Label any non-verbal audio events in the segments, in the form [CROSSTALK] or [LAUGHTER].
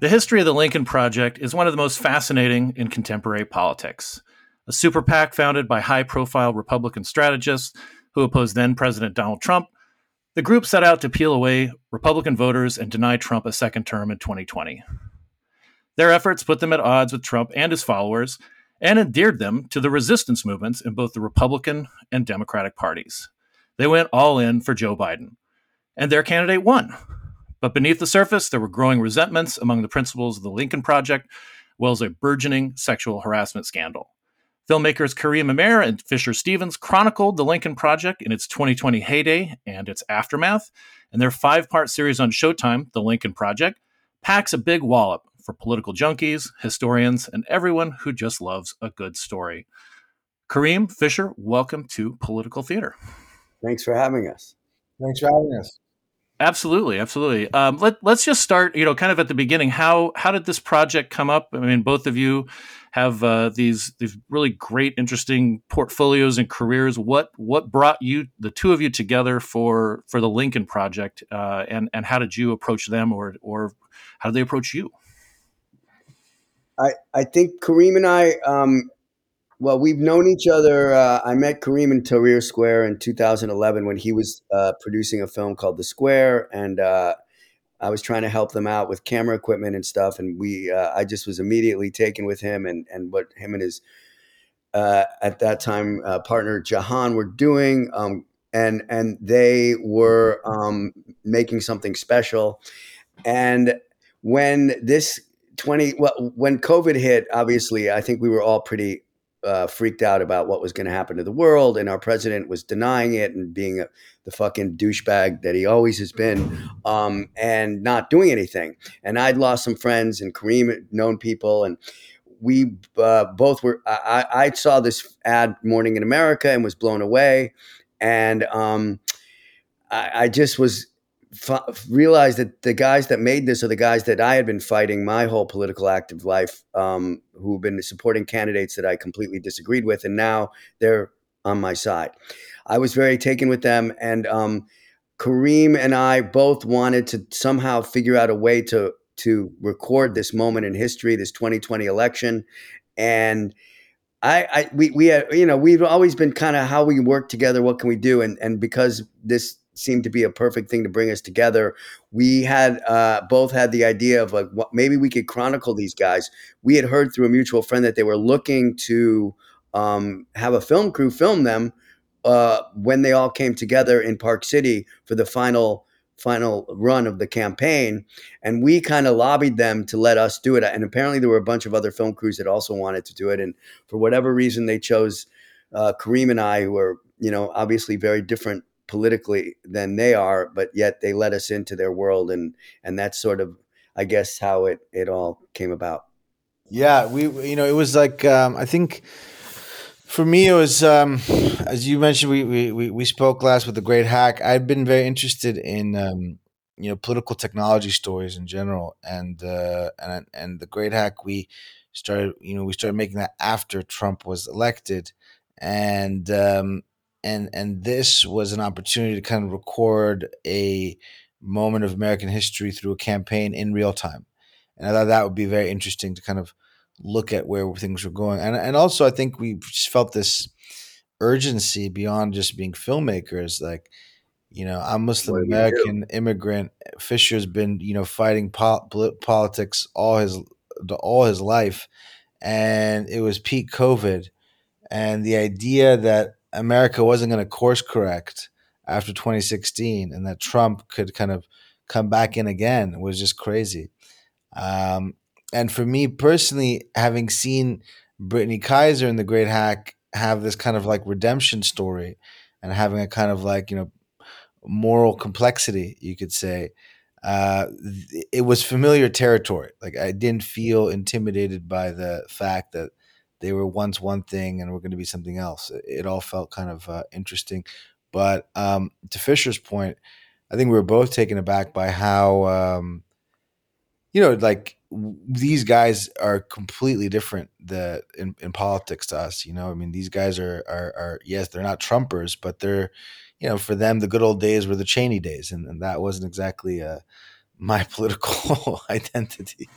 The history of the Lincoln Project is one of the most fascinating in contemporary politics. A super PAC founded by high profile Republican strategists who opposed then President Donald Trump, the group set out to peel away Republican voters and deny Trump a second term in 2020. Their efforts put them at odds with Trump and his followers and endeared them to the resistance movements in both the Republican and Democratic parties. They went all in for Joe Biden, and their candidate won. But beneath the surface, there were growing resentments among the principals of the Lincoln Project, as well as a burgeoning sexual harassment scandal. Filmmakers Karim Amer and Fisher Stevens chronicled the Lincoln Project in its 2020 heyday and its aftermath, and their five part series on Showtime, The Lincoln Project, packs a big wallop for political junkies, historians, and everyone who just loves a good story. Karim, Fisher, welcome to Political Theater. Thanks for having us. Thanks for having us. Absolutely, absolutely. Um, let Let's just start. You know, kind of at the beginning. How how did this project come up? I mean, both of you have uh, these these really great, interesting portfolios and careers. What what brought you the two of you together for for the Lincoln Project, uh, and and how did you approach them, or or how did they approach you? I I think Karim and I um, well, we've known each other. Uh, I met Karim in Tahrir Square in 2011 when he was uh, producing a film called The Square, and uh, I was trying to help them out with camera equipment and stuff. And we, uh, I just was immediately taken with him and and what him and his uh, at that time uh, partner Jehane were doing. Um, and and they were um, making something special. And when this 20 well when covid hit obviously i think we were all pretty uh, freaked out about what was going to happen to the world, and our president was denying it and being a, the fucking douchebag that he always has been, um, and not doing anything. And I'd lost some friends, and Karim had known people, and we uh, both were. I, I, saw this ad "Morning in America" and was blown away, and um, I, I just was f- realized that the guys that made this are the guys that I had been fighting my whole political active life, um, who've been supporting candidates that I completely disagreed with, and now they're on my side. I was very taken with them, and um, Karim and I both wanted to somehow figure out a way to to record this moment in history, this 2020 election, and. I, I we we had, you know we've always been kind of how we work together. What can we do? And and because this seemed to be a perfect thing to bring us together. We had uh, both had the idea of like what, maybe we could chronicle these guys. We had heard through a mutual friend that they were looking to um, have a film crew film them uh, when they all came together in Park City for the final final run of the campaign and we kind of lobbied them to let us do it and apparently there were a bunch of other film crews that also wanted to do it and for whatever reason they chose uh, Karim and I who are you know obviously very different politically than they are, but yet they let us into their world, and and that's sort of, I guess, how it it all came about. Yeah, we you know it was like um, I think for me it was um, as you mentioned we, we we spoke last with the great hack. I've been very interested in um, you know political technology stories in general, and uh, and and the great hack we started you know we started making that after Trump was elected, and um, and and this was an opportunity to kind of record a moment of American history through a campaign in real time, and I thought that would be very interesting to kind of look at where things were going, and and also I think we just felt this urgency beyond just being filmmakers, like You know, I'm Muslim What do we American immigrant. Fisher's been, you know, fighting po- polit- politics all his all his life, and it was peak COVID, and the idea that America wasn't going to course correct after 2016, and that Trump could kind of come back in again was just crazy. Um, and for me personally, having seen Brittany Kaiser and the Great Hack have this kind of like redemption story, and having a kind of like you know moral complexity, you could say. Uh, it was familiar territory. Like I didn't feel intimidated by the fact that they were once one thing and were going to be something else. It, it all felt kind of uh, interesting. But um, to Fisher's point, I think we were both taken aback by how, um, you know, like w- these guys are completely different the in, in politics to us. You know, I mean, these guys are, are are yes, they're not Trumpers, but they're, you know, for them the good old days were the Cheney days, and, and that wasn't exactly uh, [LAUGHS] my political [LAUGHS] identity.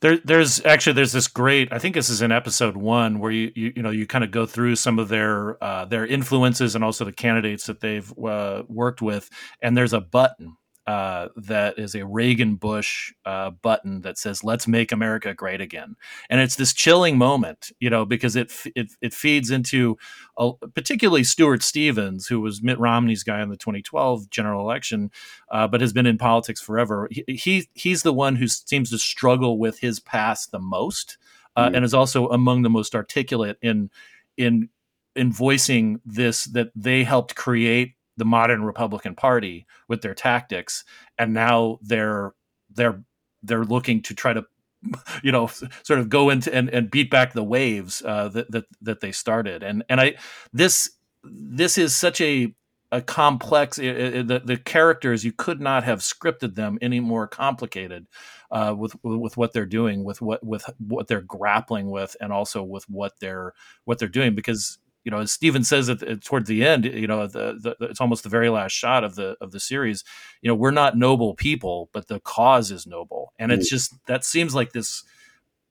There, there's actually there's this great. I think this is in episode one where you you, you know you kind of go through some of their uh, their influences and also the candidates that they've uh, worked with, and there's a button uh, that is a Reagan Bush uh, button that says "Let's make America great again," and it's this chilling moment, you know, because it it, it feeds into a, particularly Stuart Stevens, who was Mitt Romney's guy in the 2012 general election, uh, but has been in politics forever. He, he, he's the one who seems to struggle with his past the most, uh, Mm. and is also among the most articulate in in in voicing this that they helped create the modern Republican Party with their tactics, and now they're they're they're looking to try to [LAUGHS] you know sort of go into and, and beat back the waves uh, that, that that they started. And and I this this is such a a complex i i the, the characters you could not have scripted them any more complicated uh, with with what they're doing with what with what they're grappling with and also with what they're what they're doing because you know as Steven says at, at towards the end you know the, the, it's almost the very last shot of the of the series you know we're not noble people but the cause is noble and it's just that seems like this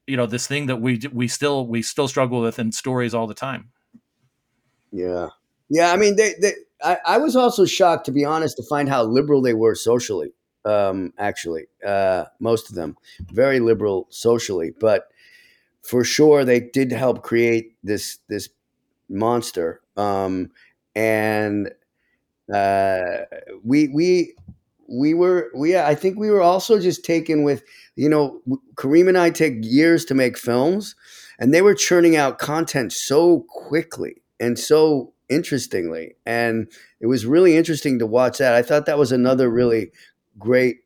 you know this thing that we we still we still struggle with in stories all the time Yeah, yeah. I mean, they, they I, I was also shocked, to be honest, to find how liberal they were socially. Um, actually, uh, most of them very liberal socially, but for sure they did help create this this monster. Um, and uh, we we we were we I think we were also just taken with you know Karim and I take years to make films, and they were churning out content so quickly and so interestingly, and it was really interesting to watch that. I thought that was another really great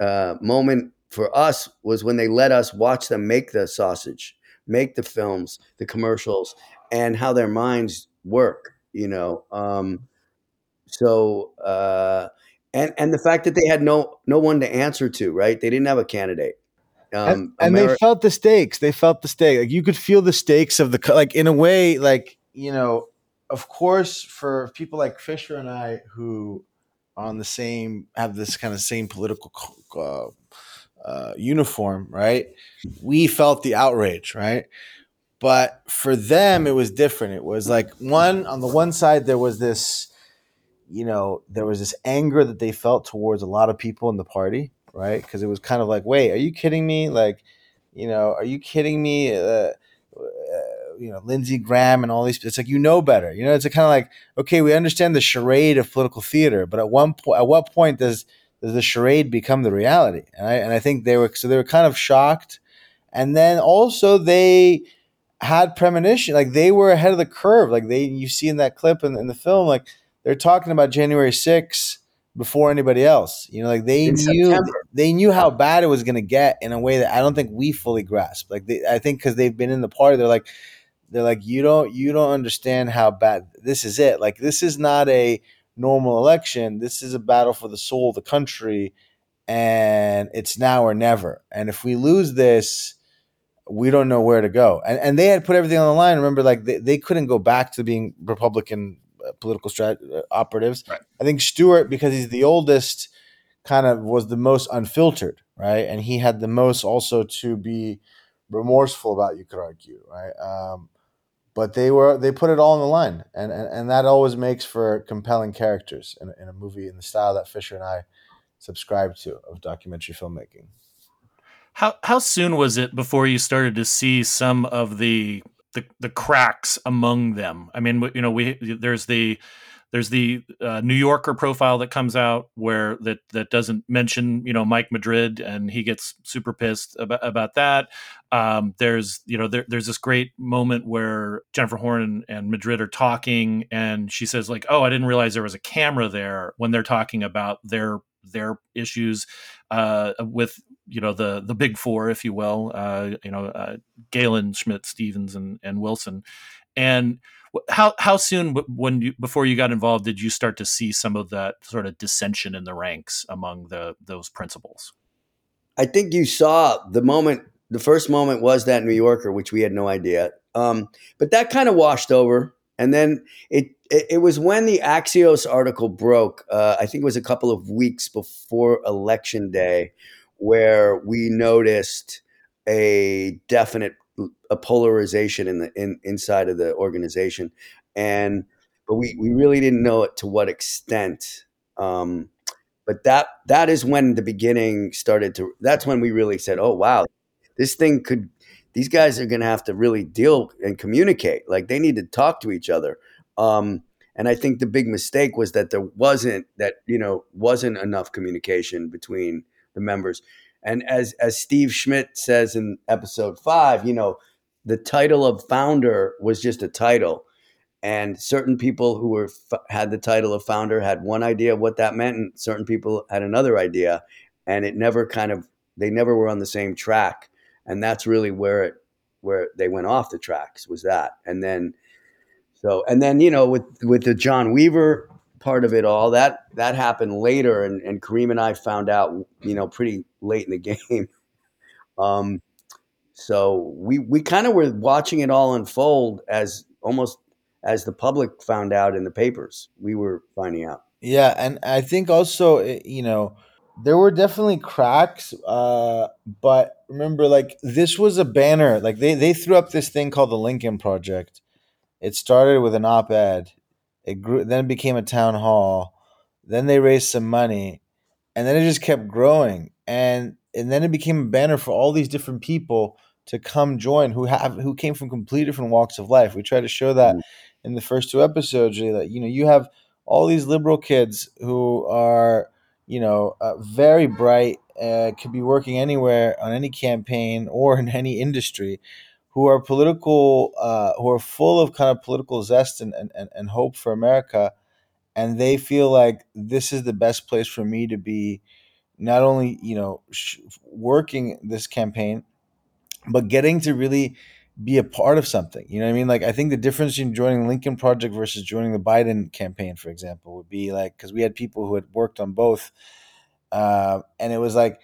uh, moment for us was when they let us watch them make the sausage, make the films, the commercials, and how their minds work. You know, um, so uh, and and the fact that they had no no one to answer to, right? They didn't have a candidate. and, Um, and they Ameri- felt the stakes. They felt the stake. Like you could feel the stakes of the like in a way. Like you know, of course, for people like Fisher and I who on the same have this kind of same political uh, uh, uniform, right? We felt the outrage, right? But for them, it was different. It was like one on the one side there was this, you know, there was this anger that they felt towards a lot of people in the party, right? Because it was kind of like, wait, are you kidding me? Like, you know, are you kidding me? Uh, uh, you know, Lindsey Graham and all these. It's like you know better. You know, it's kind of like okay, we understand the charade of political theater, but at one point, at what point does does the charade become the reality? And I and I think they were so they were kind of shocked, and then also they had premonition, like they were ahead of the curve. Like they, you see in that clip in, in the film, like they're talking about January 6th before anybody else. You know, like they In knew September. they knew how bad it was going to get in a way that I don't think we fully grasp. Like they, I think because they've been in the party, they're like, they're like, you don't, you don't understand how bad this is. It like this is not a normal election. This is a battle for the soul of the country, and it's now or never. And if we lose this, we don't know where to go. And and they had put everything on the line. Remember, like they, they couldn't go back to being Republican uh, political strat- uh, operatives. Right. I think Stuart, because he's the oldest, kind of was the most unfiltered, right? And he had the most also to be remorseful about. You could argue, right? Um, but they were they put it all on the line, and and, and that always makes for compelling characters in, in a movie in the style that Fisher and I subscribe to of documentary filmmaking. How how soon was it before you started to see some of the the, the cracks among them? I mean, you know, we there's the there's the uh, New Yorker profile that comes out where that that doesn't mention you know Mike Madrid and he gets super pissed about, about that. Um, there's you know there, there's this great moment where Jennifer Horn and, and Madrid are talking and she says like oh I didn't realize there was a camera there when they're talking about their their issues uh, with you know the the big four, if you will, uh, you know uh, Galen, Schmidt, Stevens, and and Wilson, and how how soon when you before you got involved did you start to see some of that sort of dissension in the ranks among the those principals? I think you saw the moment. The first moment was that New Yorker, which we had no idea. Um, but that kind of washed over, and then it it, it was when the Axios article broke. Uh, I think it was a couple of weeks before election day, where we noticed a definite a polarization in the in, inside of the organization, and but we we really didn't know it to what extent. Um, but that that is when the beginning started to. That's when we really said, "Oh wow, this thing could." These guys are going to have to really deal and communicate. Like they need to talk to each other. Um, and I think the big mistake was that there wasn't that you know wasn't enough communication between the members. And as as Steve Schmidt says in episode five, you know, the title of founder was just a title, and certain people who were had the title of founder had one idea of what that meant, and certain people had another idea, and it never kind of they never were on the same track, and that's really where it where they went off the tracks was that, and then so, and then you know, with with the John Weaver part of it all, that that happened later, and and Karim and I found out, you know, pretty late in the [LAUGHS] game. Um, so we we kind of were watching it all unfold as almost as the public found out in the papers. We were finding out. Yeah, and I think also, eh, you know, there were definitely cracks uh, but remember like this was a banner like they, they threw up this thing called the lincoln project it started with an op-ed. It grew, then it became a town hall. Then they raised some money, and then it just kept growing. And and then it became a banner for all these different people to come join who have who came from completely different walks of life. We try to show that mm. in the first two episodes. Really, that you know you have all these liberal kids who are you know uh, very bright, uh, could be working anywhere on any campaign or in any industry who are political, uh, who are full of kind of political zest and, and, and hope for America. And they feel like this is the best place for me to be, not only, you know, sh- working this campaign, but getting to really be a part of something. You know what I mean? Like, I think the difference in joining the Lincoln Project versus joining the Biden campaign, for example, would be like, because we had people who had worked on both. Uh, and it was like,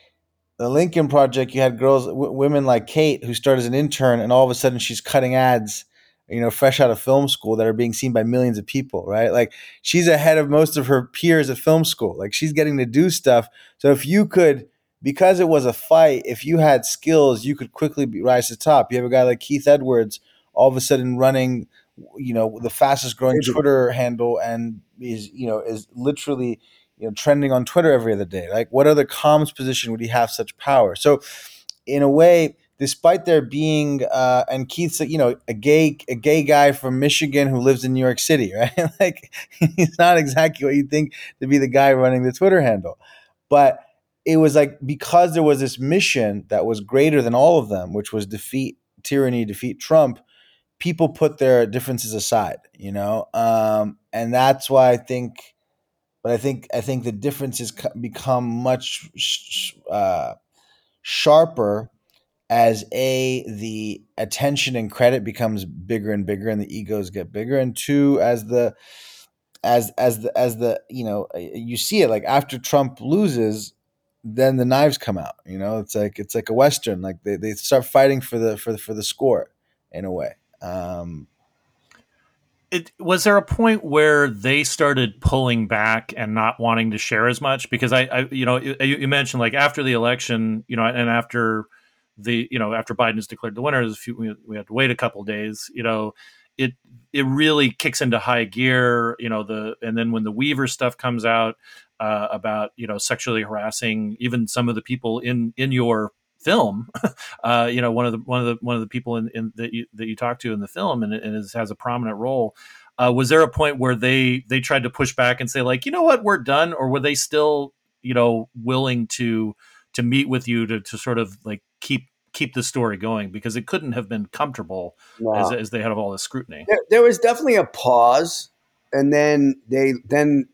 the Lincoln Project, you had girls, w- women like Kate, who started as an intern, and all of a sudden she's cutting ads, you know, fresh out of film school that are being seen by millions of people, right? Like she's ahead of most of her peers at film school. Like she's getting to do stuff. So if you could, because it was a fight, if you had skills, you could quickly be, rise to the top. You have a guy like Keith Edwards, all of a sudden running, you know, the fastest growing Twitter handle, and is you know is literally you know trending on Twitter every other day. Like, what other comms position would he have such power? So, in a way, despite there being uh, and Keith's you know a gay a gay guy from Michigan who lives in New York City, [LAUGHS] right? like, he's not exactly what you think to be the guy running the Twitter handle, but it was like because there was this mission that was greater than all of them, which was defeat tyranny, defeat Trump. People put their differences aside, you know, um, and that's why I think but I think I think the differences become much sh- uh, sharper as a the attention and credit becomes bigger and bigger and the egos get bigger and two as the as as the as the you know uh, you see it like after Trump loses then the knives come out you know it's like it's like a western like they, they start fighting for the for the for the score in a way um it, was there a point where they started pulling back and not wanting to share as much? Because I, I you know, you, you, mentioned like after the election, you know, and after the, you know, after Biden is declared the winner, we, we had to wait a couple days. You know, it it really kicks into high gear. You know the and then when the Weaver stuff comes out uh, about you know sexually harassing even some of the people in in your film. [LAUGHS] uh, you know, one of the one of the one of the people in, in that you that you talk to in the film and, and is, has a prominent role. Uh, was there a point where they they tried to push back and say like, you know what, we're done, or were they still you know willing to to meet with you to to sort of like keep keep the story going because it couldn't have been comfortable no. as, as they had all this scrutiny. There, there was definitely a pause, and then they then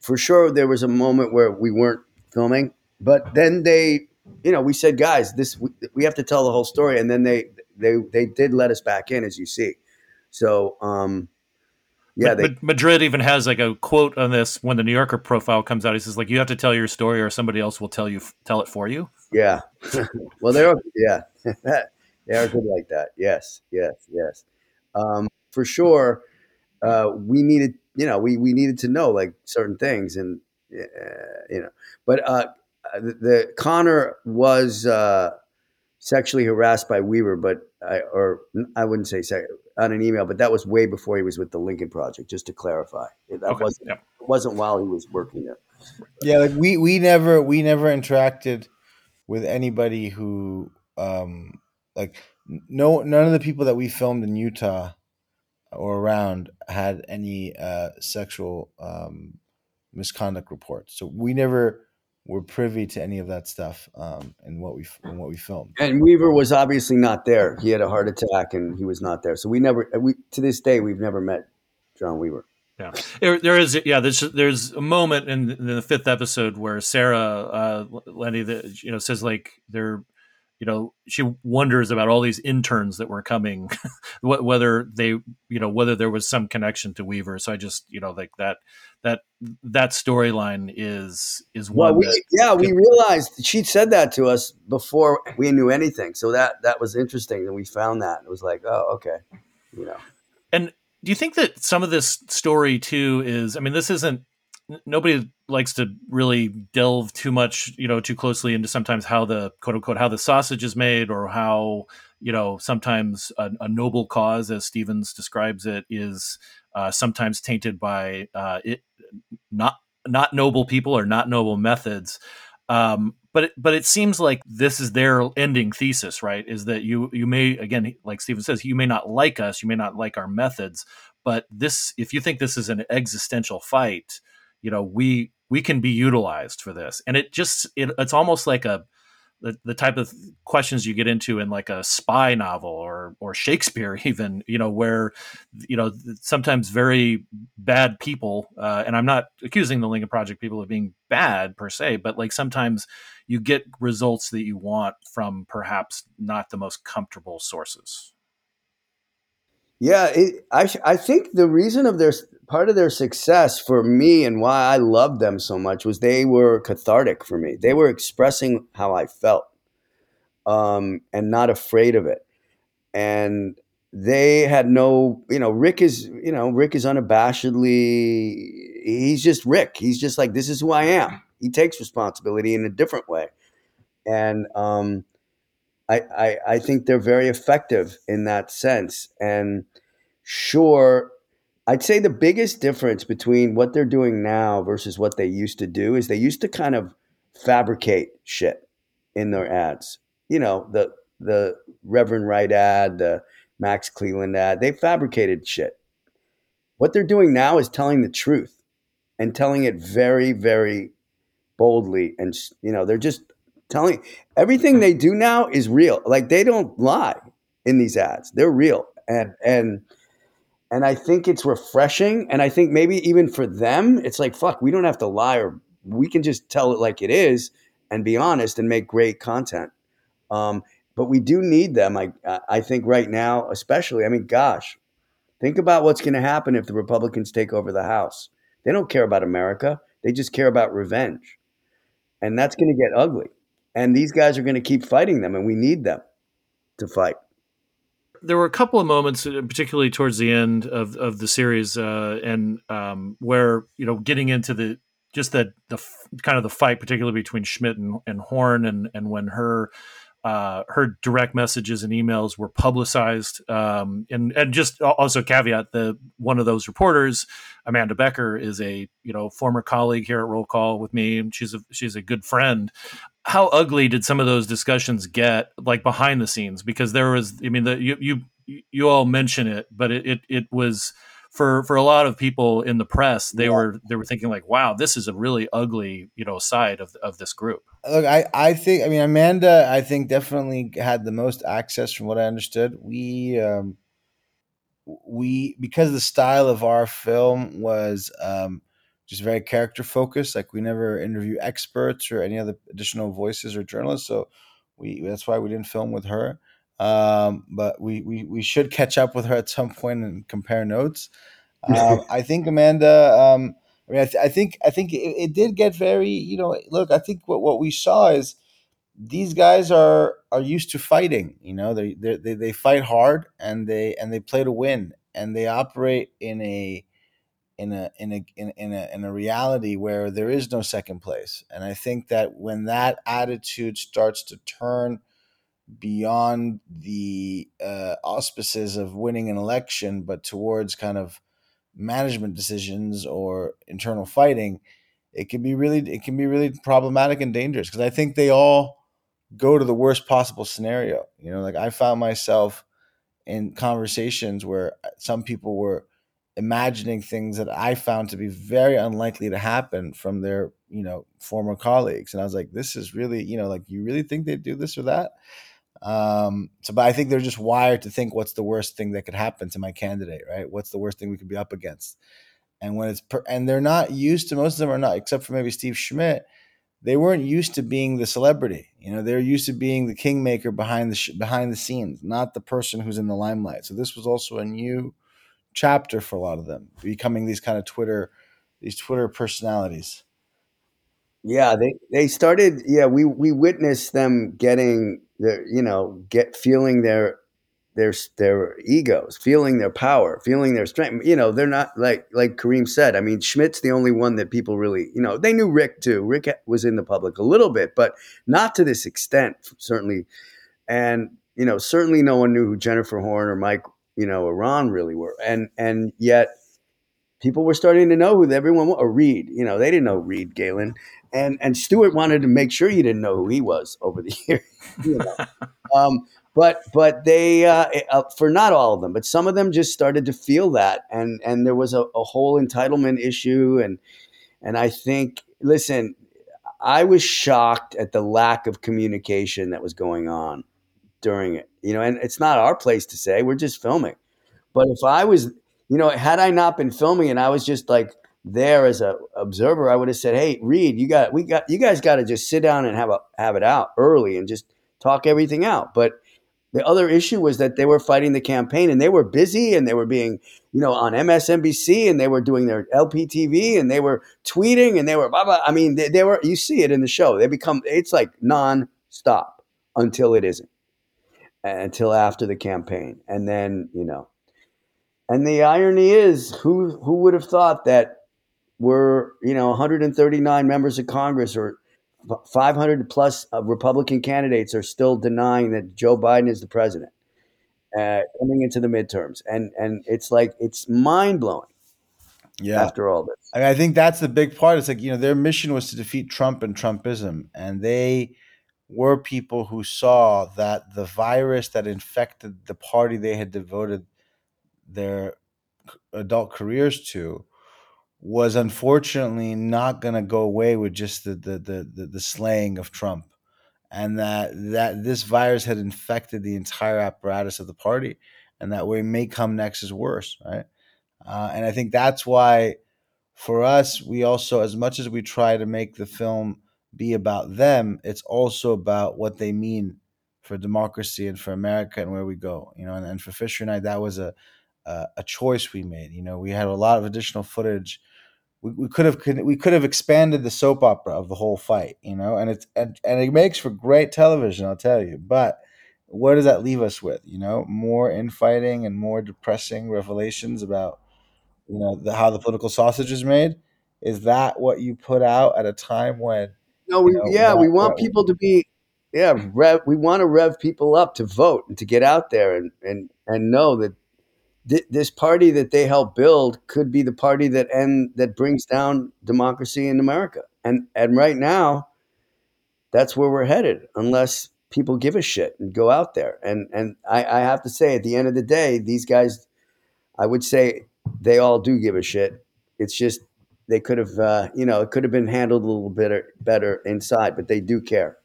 for sure there was a moment where we weren't filming, but then they you know, we said, guys, this we, we, have to tell the whole story, and then they they they did let us back in, as you see. So, um, yeah, they, Madrid even has like a quote on this when the New Yorker profile comes out. He says, like, you have to tell your story, or somebody else will tell you tell it for you. Yeah, [LAUGHS] well, they're yeah, [LAUGHS] they are good like that. Yes, yes, yes, um, for sure. Uh, we needed, you know, we we needed to know like certain things, and uh, you know, but uh, uh, the, the Connor was uh, sexually harassed by Weaver, but I, or I wouldn't say sex, on an email, but that was way before he was with the Lincoln Project. Just to clarify, that okay. wasn't yeah. wasn't while he was working there. Yeah, like we we never we never interacted with anybody who um like no none of the people that we filmed in Utah or around had any uh sexual um misconduct reports. So we never were privy to any of that stuff um, and what we and what we filmed. And Weaver was obviously not there. He had a heart attack and he was not there. So we never we to this day we've never met John Weaver. Yeah, there, there is. Yeah, there's there's a moment in, in the fifth episode where Sarah uh, Lenti, the, you know, says like they're you know she wonders about all these interns that were coming [LAUGHS] whether they you know whether there was some connection to weaver. So i just you know like that that that storyline is is one well, we, yeah we realized she said that to us before we knew anything. So that that was interesting and we found that. It was like oh okay you know. And do you think that some of this story too is i mean this isn't nobody likes to really delve too much, you know, too closely into sometimes how the quote unquote how the sausage is made or how you know sometimes a, a noble cause, as Stevens describes it, is uh, sometimes tainted by uh, it not not noble people or not noble methods. Um, but it, but it seems like this is their ending thesis, right? Is that you you may again, like Steven says, you may not like us, you may not like our methods, but this if you think this is an existential fight, you know we we can be utilized for this. And it just it, it's almost like a the, the type of questions you get into in like a spy novel or or Shakespeare [LAUGHS] even you know where you know sometimes very bad people uh, and I'm not accusing the Lincoln Project people of being bad per se but like sometimes you get results that you want from perhaps not the most comfortable sources. Yeah, it, I I think the reason of their part of their success for me and why I loved them so much was they were cathartic for me. They were expressing how I felt, um, and not afraid of it. And they had no, you know, Rick is, you know, Rick is unabashedly, he's just Rick. He's just like, this is who I am. He takes responsibility in a different way, and um, I, I, I think they're very effective in that sense. And sure, I'd say the biggest difference between what they're doing now versus what they used to do is they used to kind of fabricate shit in their ads. You know, the the Reverend Wright ad, the Max Cleland ad, they fabricated shit. What they're doing now is telling the truth and telling it very, very boldly. And, you know, they're just telling everything they do now is real. Like they don't lie in these ads. They're real. And and and I think it's refreshing. And I think maybe even for them, it's like, fuck, we don't have to lie or we can just tell it like it is and be honest and make great content. Um, but we do need them. I I think right now, especially. I mean, gosh, think about what's going to happen if the Republicans take over the House. They don't care about America. They just care about revenge, and that's going to get ugly and these guys are going to keep fighting them, and we need them to fight. There were a couple of moments, uh, particularly towards the end of, of the series, uh, and um, where you know getting into the just the the kind of the fight, particularly between Schmidt and, and Horn, and and when her uh, her direct messages and emails were publicized. Um, and and just also caveat the one of those reporters, Amanda Becker, is a you know former colleague here at Roll Call with me, and she's a she's a good friend. How ugly did some of those discussions get, like behind the scenes? Because there was, I mean, the you you you all mention it, but it it, it was for for a lot of people in the press, they yeah. were they were thinking like, "Wow, this is a really ugly you know side of of this group." Look, I I think I mean Amanda, I think definitely had the most access from what I understood. We um, we because the style of our film was um, just very character focused. Like we never interview experts or any other additional voices or journalists, so we that's why we didn't film with her. Um, but we, we we should catch up with her at some point and compare notes. [LAUGHS] Um, I think Amanda. Um, I mean, I, th- I, think I think it, it, did get very. You know, look. I think what, what we saw is these guys are are used to fighting. You know, they they they fight hard and they and they play to win and they operate in a in a in a in, a in a reality where there is no second place. And I think that when that attitude starts to turn beyond the uh, auspices of winning an election, but towards kind of management decisions or internal fighting, it can be really it can be really problematic and dangerous because I think they all go to the worst possible scenario. You know, like I found myself in conversations where some people were imagining things that I found to be very unlikely to happen from their, you know, former colleagues. And I was like, this is really, you know, like you really think they'd do this or that? Um, so, but I think they're just wired to think what's the worst thing that could happen to my candidate, right? What's the worst thing we could be up against? And when it's, per, and they're not used to, most of them are not, except for maybe Steve Schmidt, they weren't used to being the celebrity. You know, they're used to being the kingmaker behind the, sh- behind the scenes, not the person who's in the limelight. So this was also a new chapter for a lot of them, becoming these kind of Twitter, these Twitter personalities. Yeah, they they started. Yeah, we we witnessed them getting their, you know, get feeling their their their egos, feeling their power, feeling their strength. You know, they're not like like Karim said. I mean, Schmidt's the only one that people really, you know, they knew Rick too. Rick was in the public a little bit, but not to this extent, certainly. And you know, certainly no one knew who Jennifer Horn or Mike, you know, Iran really were. And and yet people were starting to know who everyone was. Or Reed, you know, they didn't know Reed Galen and and Stuart wanted to make sure you didn't know who he was over the [LAUGHS] years. You know? [LAUGHS] um, but but they uh, uh, for not all of them, but some of them just started to feel that, and and there was a, a whole entitlement issue, and and I think listen, I was shocked at the lack of communication that was going on during it. You know, and it's not our place to say; we're just filming. But if I was, you know, had I not been filming and I was just like there as a observer, I would have said, "Hey, Reed, you got we got you guys got to just sit down and have a have it out early and just talk everything out." But the other issue was that they were fighting the campaign and they were busy and they were being, you know, on MSNBC and they were doing their LPTV and they were tweeting and they were blah blah. I mean, they, they were. You see it in the show. They become. It's like non-stop until it isn't, until after the campaign, and then you know. And the irony is, who who would have thought that we're, you know 139 members of Congress or 500 plus Republican candidates are still denying that Joe Biden is the president uh, coming into the midterms, and and it's like it's mind blowing. Yeah. After all this, I, mean, I think that's the big part. It's like you know their mission was to defeat Trump and Trumpism, and they were people who saw that the virus that infected the party they had devoted their adult careers to was unfortunately not going to go away with just the, the the, the the slaying of Trump, and that that this virus had infected the entire apparatus of the party, and that what may come next is worse, right? Uh, and I think that's why, for us, we also, as much as we try to make the film be about them, it's also about what they mean for democracy and for America and where we go. You know, and, and for Fisher and I, that was a uh, a choice we made. You know, we had a lot of additional footage. We, we could have we could have expanded the soap opera of the whole fight, you know, and it's and, and it makes for great television, I'll tell you. But where does that leave us with? You know, more infighting and more depressing revelations about you know the, how the political sausage is made. Is that what you put out at a time when? No, we, you know, yeah, we want people to be yeah, rev, we want to rev people up to vote and to get out there and and and know that th- this party that they help build could be the party that end that brings down democracy in America. And and right now, that's where we're headed, unless people give a shit and go out there. And and I, I have to say, at the end of the day, these guys, I would say they all do give a shit. It's just they could have, uh, you know, it could have been handled a little bit better inside, but they do care.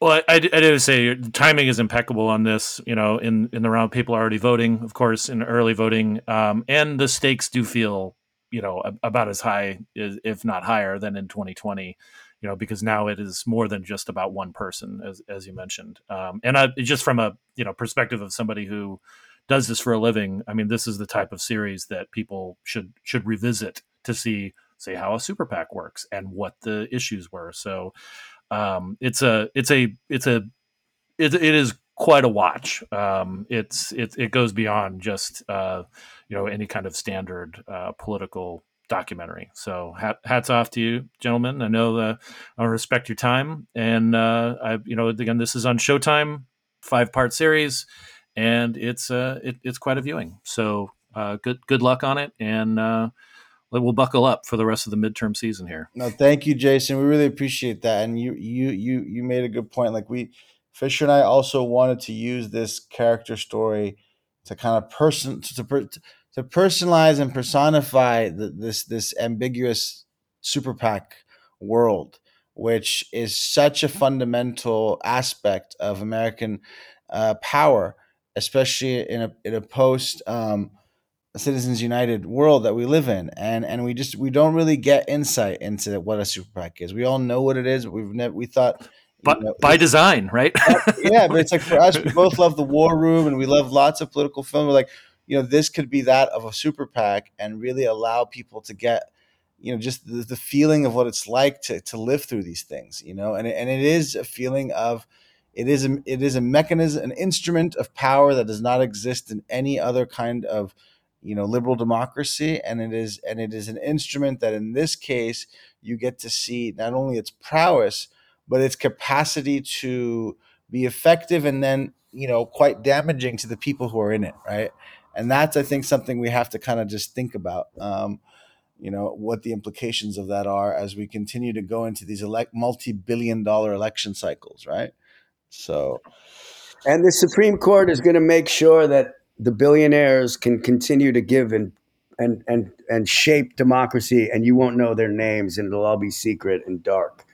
Well, I, I, say timing is impeccable on this. You know, in in the round, people are already voting, of course, in early voting, um, and the stakes do feel, you know, about as high, if not higher, than in 2020. You know, because now it is more than just about one person, as as you mentioned, um, and I, just from a you know perspective of somebody who does this for a living. I mean, this is the type of series that people should should revisit to see, say, how a super PAC works and what the issues were. So um, it's a it's a it's a it, it is quite a watch. Um, it's it it goes beyond just uh, you know any kind of standard uh, political documentary. So hat, hats off to you, gentlemen. I know uh, I respect your time, and uh, I you know again this is on Showtime, five part series, and it's uh it, it's quite a viewing. So uh, good good luck on it, and uh, we'll buckle up for the rest of the midterm season here. No, thank you, Jason. We really appreciate that, and you you you you made a good point. Like we, Fisher and I also wanted to use this character story to kind of person to to personalize and personify the, this this ambiguous super PAC world, which is such a fundamental aspect of American uh, power, especially in a in a post. Um, Citizens United world that we live in, and and we just we don't really get insight into what a super PAC is. We all know what it is, but we've never we thought. But know, by design, right? [LAUGHS] yeah, but it's like for us, we [LAUGHS] both love the War Room, and we love lots of political film. We're like, you know, this could be that of a super PAC, and really allow people to get, you know, just the, the feeling of what it's like to to live through these things, you know, and and it is a feeling of it is a, it is a mechanism, an instrument of power that does not exist in any other kind of you know liberal democracy and it is and it is an instrument that in this case you get to see not only its prowess but its capacity to be effective and then you know quite damaging to the people who are in it right? And that's i think something we have to kind of just think about um, you know what the implications of that are as we continue to go into these elect multi-billion dollar election cycles right? So and the supreme court is going to make sure that the billionaires can continue to give and and and and shape democracy, and you won't know their names, and it'll all be secret and dark.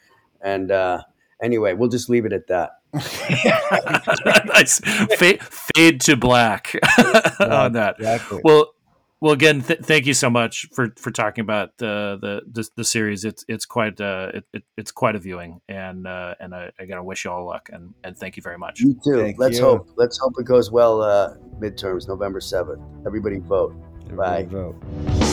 And uh, anyway, we'll just leave it at that. [LAUGHS] nice. Fade, fade to black [LAUGHS] on that. Exactly. Well, well, again, th- thank you so much for for talking about the the the, the series. It's it's quite uh it, it, it's quite a viewing, and uh, and I, I gotta wish you all luck and and thank you very much. You too. Thank Let's you. hope. Let's hope it goes well. Uh, midterms, November seventh. Everybody vote. Everybody Bye. Vote.